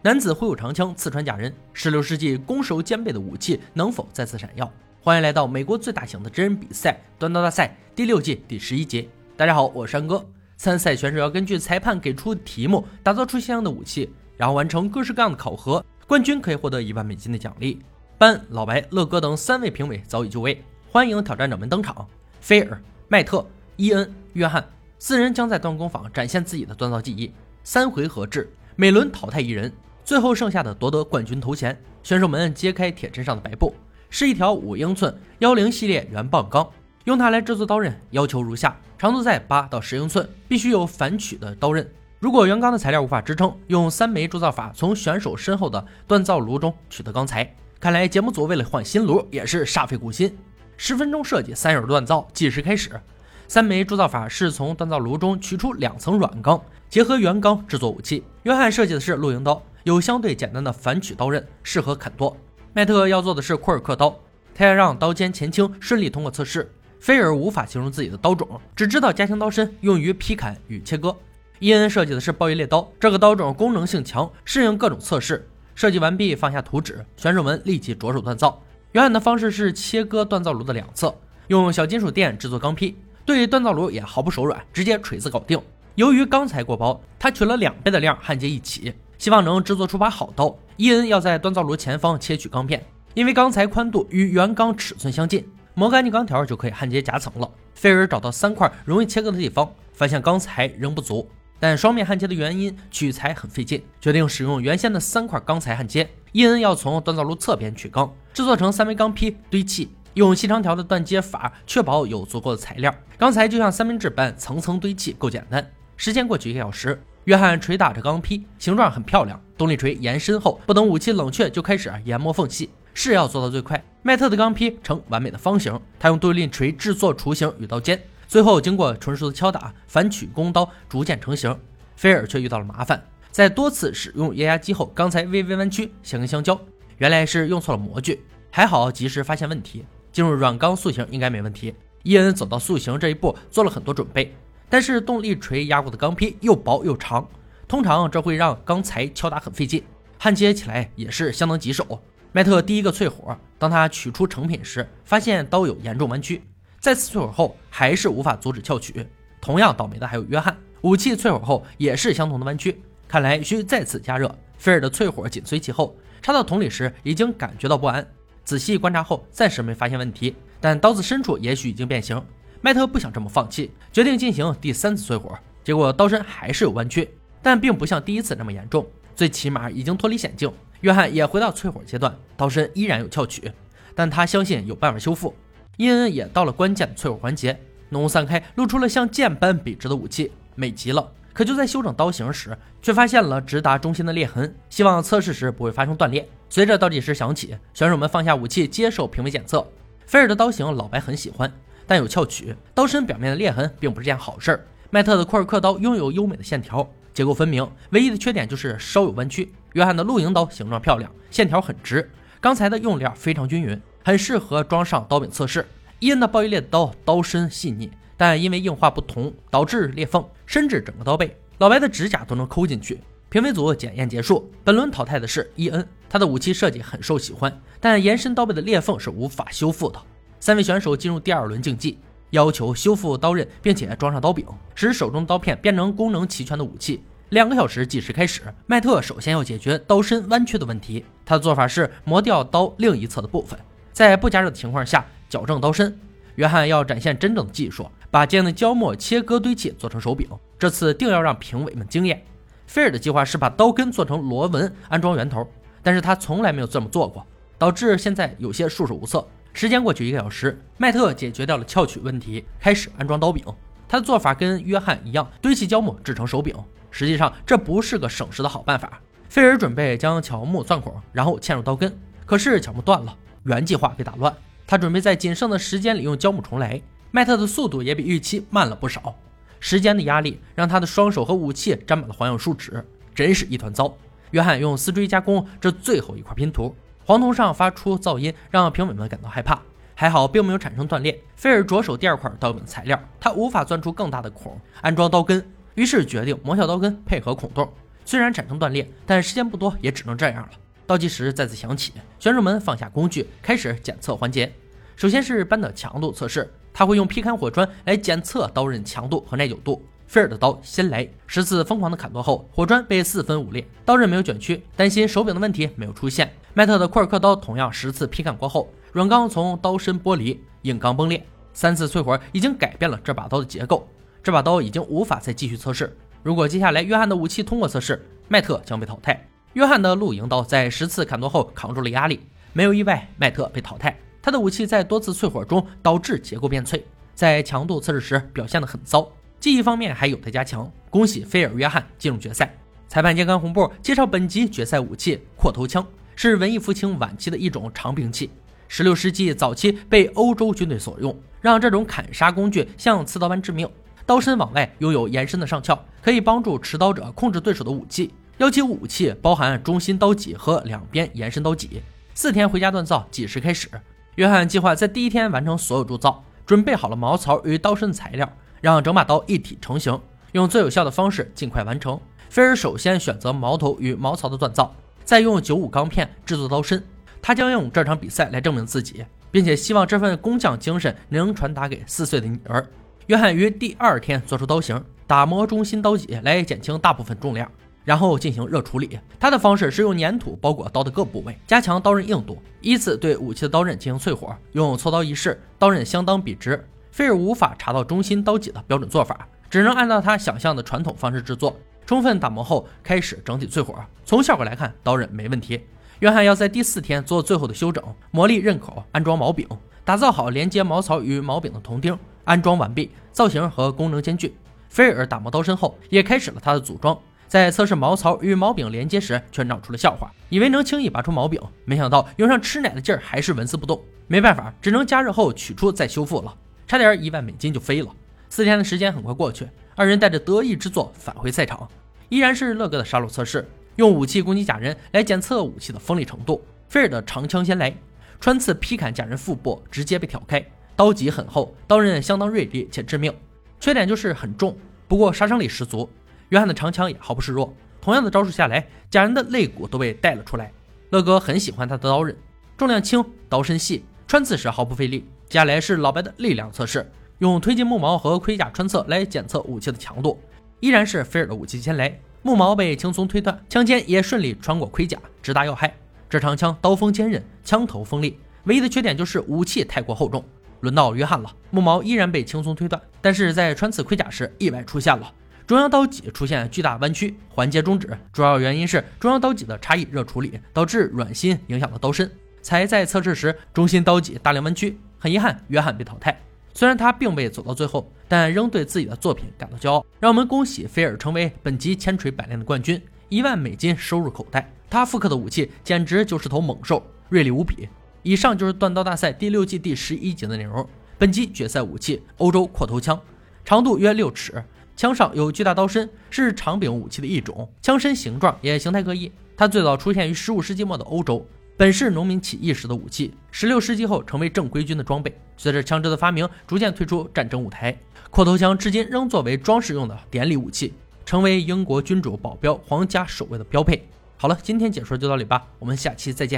男子挥舞长枪刺穿假人，十六世纪攻守兼备的武器能否再次闪耀？欢迎来到美国最大型的真人比赛——端刀大赛第六季第十一节。大家好，我是山哥。参赛选手要根据裁判给出的题目，打造出相应的武器，然后完成各式各样的考核。冠军可以获得一万美金的奖励。班、老白、乐哥等三位评委早已就位，欢迎挑战者们登场。菲尔、麦特、伊恩、约翰四人将在锻工坊展现自己的锻造技艺。三回合制，每轮淘汰一人。最后剩下的夺得冠军头衔。选手们揭开铁砧上的白布，是一条五英寸幺零系列圆棒钢，用它来制作刀刃，要求如下：长度在八到十英寸，必须有反曲的刀刃。如果原钢的材料无法支撑，用三枚铸造法从选手身后的锻造炉中取得钢材。看来节目组为了换新炉也是煞费苦心。十分钟设计，三小时锻造，计时开始。三枚铸造法是从锻造炉中取出两层软钢，结合原钢制作武器。约翰设计的是露营刀。有相对简单的反曲刀刃，适合砍剁。麦特要做的是库尔克刀，他要让刀尖前倾，顺利通过测试。菲尔无法形容自己的刀种，只知道加强刀身，用于劈砍与切割。伊恩设计的是暴月猎刀，这个刀种功能性强，适应各种测试。设计完毕，放下图纸，选手们立即着手锻造。原案的方式是切割锻造炉的两侧，用小金属垫制作钢坯，对锻造炉也毫不手软，直接锤子搞定。由于钢材过薄，他取了两倍的量焊接一起。希望能制作出把好刀。伊恩要在锻造炉前方切取钢片，因为钢材宽度与原钢尺寸相近，磨干净钢条就可以焊接夹层了。菲尔找到三块容易切割的地方，发现钢材仍不足，但双面焊接的原因取材很费劲，决定使用原先的三块钢材焊接。伊恩要从锻造炉侧边取钢，制作成三枚钢坯堆砌，用细长条的锻接法确保有足够的材料。钢材就像三明治般层层堆砌，够简单。时间过去一个小时。约翰捶打着钢坯，形状很漂亮。动力锤延伸后，不等武器冷却就开始研磨缝隙，是要做到最快。麦特的钢坯呈完美的方形，他用动力锤制作雏形与刀尖，最后经过纯熟的敲打，反曲弓刀逐渐成型。菲尔却遇到了麻烦，在多次使用液压机后，钢材微微弯曲，形成相交，原来是用错了模具。还好及时发现问题，进入软钢塑形应该没问题。伊恩走到塑形这一步做了很多准备。但是动力锤压过的钢坯又薄又长，通常这会让钢材敲打很费劲，焊接起来也是相当棘手。麦特第一个淬火，当他取出成品时，发现刀有严重弯曲。再次淬火后，还是无法阻止撬取。同样倒霉的还有约翰，武器淬火后也是相同的弯曲，看来需再次加热。菲尔的淬火紧随其后，插到桶里时已经感觉到不安，仔细观察后暂时没发现问题，但刀子深处也许已经变形。麦特不想这么放弃，决定进行第三次淬火。结果刀身还是有弯曲，但并不像第一次那么严重，最起码已经脱离险境。约翰也回到淬火阶段，刀身依然有翘曲，但他相信有办法修复。伊恩也到了关键的淬火环节，浓雾散开，露出了像剑般笔直的武器，美极了。可就在修整刀型时，却发现了直达中心的裂痕，希望测试时不会发生断裂。随着倒计时响起，选手们放下武器，接受评委检测。菲尔的刀型，老白很喜欢。但有翘曲，刀身表面的裂痕并不是件好事儿。麦特的库尔克刀拥有优美的线条，结构分明，唯一的缺点就是稍有弯曲。约翰的露营刀形状漂亮，线条很直，钢材的用料非常均匀，很适合装上刀柄测试。伊恩的暴裂刀刀身细腻，但因为硬化不同，导致裂缝伸至整个刀背，老白的指甲都能抠进去。评委组检验结束，本轮淘汰的是伊恩，他的武器设计很受喜欢，但延伸刀背的裂缝是无法修复的。三位选手进入第二轮竞技，要求修复刀刃，并且装上刀柄，使手中刀片变成功能齐全的武器。两个小时计时开始，麦特首先要解决刀身弯曲的问题。他的做法是磨掉刀另一侧的部分，在不加热的情况下矫正刀身。约翰要展现真正的技术，把坚硬的胶末切割堆砌做成手柄。这次定要让评委们惊艳。菲尔的计划是把刀根做成螺纹，安装圆头，但是他从来没有这么做过，导致现在有些束手无策。时间过去一个小时，麦特解决掉了翘曲问题，开始安装刀柄。他的做法跟约翰一样，堆砌胶木制成手柄。实际上，这不是个省时的好办法。菲尔准备将乔木钻孔，然后嵌入刀根，可是乔木断了，原计划被打乱。他准备在仅剩的时间里用胶木重来。麦特的速度也比预期慢了不少。时间的压力让他的双手和武器沾满了黄氧树脂，真是一团糟。约翰用丝锥加工这最后一块拼图。黄铜上发出噪音，让评委们感到害怕。还好，并没有产生断裂。菲尔着手第二块刀柄材料，他无法钻出更大的孔安装刀根，于是决定磨小刀根配合孔洞。虽然产生断裂，但时间不多，也只能这样了。倒计时再次响起，选手们放下工具，开始检测环节。首先是扳的强度测试，他会用劈砍火砖来检测刀刃强度和耐久度。菲尔的刀先来，十次疯狂的砍剁后，火砖被四分五裂，刀刃没有卷曲，担心手柄的问题没有出现。迈特的库尔克刀同样十次劈砍过后，软钢从刀身剥离，硬钢崩裂。三次淬火已经改变了这把刀的结构，这把刀已经无法再继续测试。如果接下来约翰的武器通过测试，迈特将被淘汰。约翰的露营刀在十次砍剁后扛住了压力，没有意外，迈特被淘汰。他的武器在多次淬火中导致结构变脆，在强度测试时表现得很糟。技艺方面还有待加强。恭喜菲尔·约翰进入决赛。裁判揭开红布，介绍本集决赛武器——阔头枪，是文艺复兴晚期的一种长兵器。16世纪早期被欧洲军队所用，让这种砍杀工具像刺刀般致命。刀身往外拥有延伸的上鞘，可以帮助持刀者控制对手的武器。幺七武器包含中心刀脊和两边延伸刀脊。四天回家锻造，计时开始。约翰计划在第一天完成所有铸造，准备好了毛槽与刀身材料。让整把刀一体成型，用最有效的方式尽快完成。菲尔首先选择矛头与矛槽的锻造，再用九五钢片制作刀身。他将用这场比赛来证明自己，并且希望这份工匠精神能传达给四岁的女儿。约翰于第二天做出刀型，打磨中心刀脊来减轻大部分重量，然后进行热处理。他的方式是用粘土包裹刀的各部位，加强刀刃硬度，依次对武器的刀刃进行淬火。用锉刀一试，刀刃相当笔直。菲尔无法查到中心刀脊的标准做法，只能按照他想象的传统方式制作。充分打磨后，开始整体淬火。从效果来看，刀刃没问题。约翰要在第四天做最后的修整，磨砺刃口，安装锚柄，打造好连接矛槽与锚柄的铜钉，安装完毕，造型和功能兼具。菲尔打磨刀身后，也开始了他的组装。在测试矛槽与锚柄连接时，却闹出了笑话，以为能轻易拔出锚柄，没想到用上吃奶的劲儿，还是纹丝不动。没办法，只能加热后取出再修复了。差点一万美金就飞了。四天的时间很快过去，二人带着得意之作返回赛场，依然是乐哥的杀戮测试，用武器攻击假人来检测武器的锋利程度。菲尔的长枪先来，穿刺劈砍假人腹部，直接被挑开，刀脊很厚，刀刃相当锐利且致命，缺点就是很重，不过杀伤力十足。约翰的长枪也毫不示弱，同样的招数下来，假人的肋骨都被带了出来。乐哥很喜欢他的刀刃，重量轻，刀身细，穿刺时毫不费力。接下来是老白的力量测试，用推进木矛和盔甲穿刺来检测武器的强度。依然是菲尔的武器先来，木矛被轻松推断，枪尖也顺利穿过盔甲，直达要害。这长枪刀锋坚韧，枪头锋利，唯一的缺点就是武器太过厚重。轮到约翰了，木矛依然被轻松推断，但是在穿刺盔甲时意外出现了，中央刀脊出现巨大弯曲，环节终止。主要原因是中央刀脊的差异热处理导致软心影响了刀身，才在测试时中心刀脊大量弯曲。很遗憾，约翰被淘汰。虽然他并未走到最后，但仍对自己的作品感到骄傲。让我们恭喜菲尔成为本集千锤百炼的冠军，一万美金收入口袋。他复刻的武器简直就是头猛兽，锐利无比。以上就是断刀大赛第六季第十一集的内容。本集决赛武器：欧洲阔头枪，长度约六尺，枪上有巨大刀身，是长柄武器的一种。枪身形状也形态各异。它最早出现于十五世纪末的欧洲。本是农民起义时的武器，十六世纪后成为正规军的装备。随着枪支的发明，逐渐退出战争舞台。阔头枪至今仍作为装饰用的典礼武器，成为英国君主保镖、皇家守卫的标配。好了，今天解说就到这里吧，我们下期再见。